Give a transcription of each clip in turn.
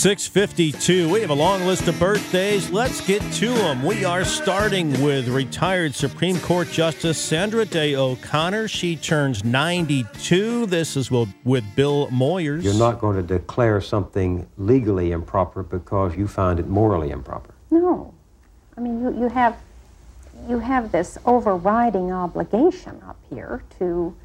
652. We have a long list of birthdays. Let's get to them. We are starting with retired Supreme Court Justice Sandra Day O'Connor. She turns 92. This is with, with Bill Moyers. You're not going to declare something legally improper because you find it morally improper. No. I mean, you, you have you have this overriding obligation up here to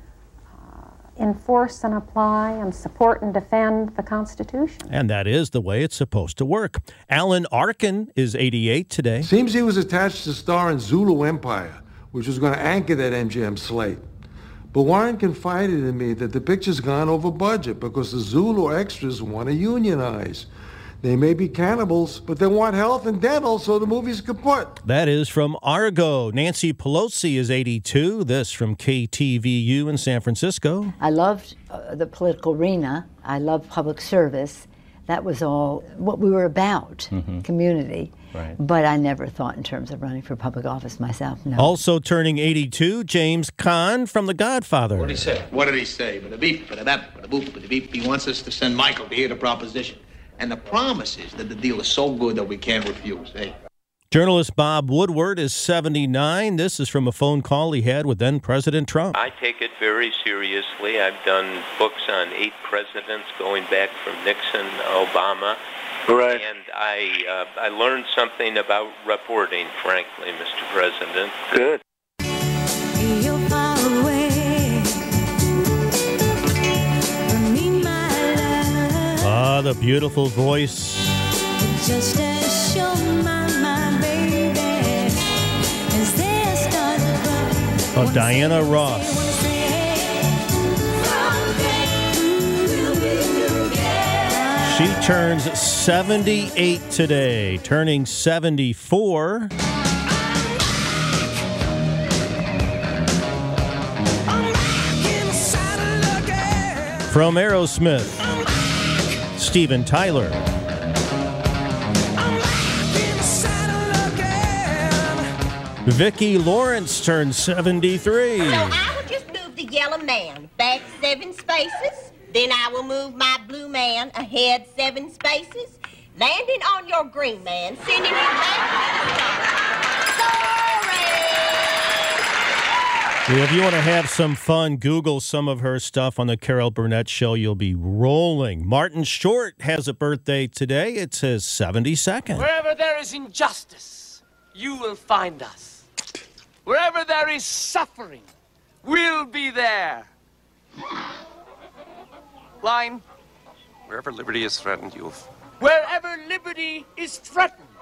enforce and apply and support and defend the Constitution. And that is the way it's supposed to work. Alan Arkin is 88 today. Seems he was attached to star in Zulu Empire, which was going to anchor that MGM slate. But Warren confided in me that the picture's gone over budget because the Zulu extras want to unionize. They may be cannibals, but they want health and dental so the movie's kaput. That is from Argo. Nancy Pelosi is 82. This from KTVU in San Francisco. I loved uh, the political arena. I loved public service. That was all what we were about, mm-hmm. community. Right. But I never thought in terms of running for public office myself. No. Also turning 82, James Caan from The Godfather. What did he say? What did he say? But a beep, but a bap, but a boop, but a beep. He wants us to send Michael to hear the proposition. And the promise is that the deal is so good that we can't refuse. Hey. Journalist Bob Woodward is 79. This is from a phone call he had with then President Trump. I take it very seriously. I've done books on eight presidents going back from Nixon, Obama. Right. And I, uh, I learned something about reporting, frankly, Mr. President. Good. The beautiful voice. Of oh, Diana Ross. She turns 78 today, turning 74. From Aerosmith. Steven Tyler. Vicki Lawrence turned 73. So I will just move the yellow man back seven spaces. Then I will move my blue man ahead seven spaces. Landing on your green man, sending him back. If you want to have some fun, Google some of her stuff on the Carol Burnett Show. You'll be rolling. Martin Short has a birthday today. It's his 72nd. Wherever there is injustice, you will find us. Wherever there is suffering, we'll be there. Line. Wherever liberty is threatened, you'll. Wherever liberty is threatened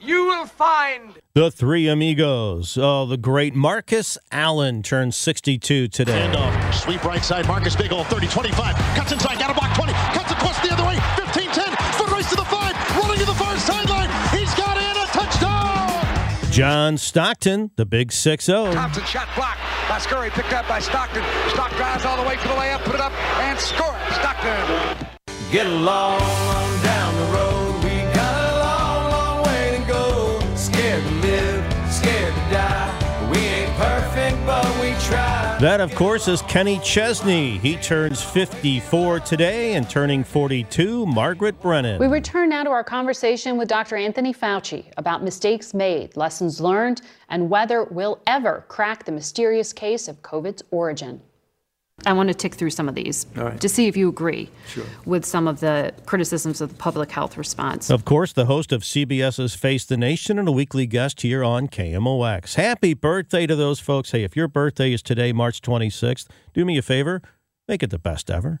you will find the three amigos. Oh, the great Marcus Allen turns 62 today. Handoff, sweep right side. Marcus Big 30 25. Cuts inside, got a block 20. Cuts across the other way. 15 10. Foot race to the five. Rolling to the far sideline. He's got in a touchdown. John Stockton, the big 6 0. Thompson shot block. by Scurry, picked up by Stockton. Stock drives all the way for the layup, put it up, and score. Stockton. Get along down That, of course, is Kenny Chesney. He turns 54 today and turning 42, Margaret Brennan. We return now to our conversation with Dr. Anthony Fauci about mistakes made, lessons learned, and whether we'll ever crack the mysterious case of COVID's origin. I want to tick through some of these right. to see if you agree Sure. with some of the criticisms of the public health response. Of course, the host of CBS's Face the Nation and a weekly guest here on KMOX. Happy birthday to those folks. Hey, if your birthday is today, March 26th, do me a favor, make it the best ever.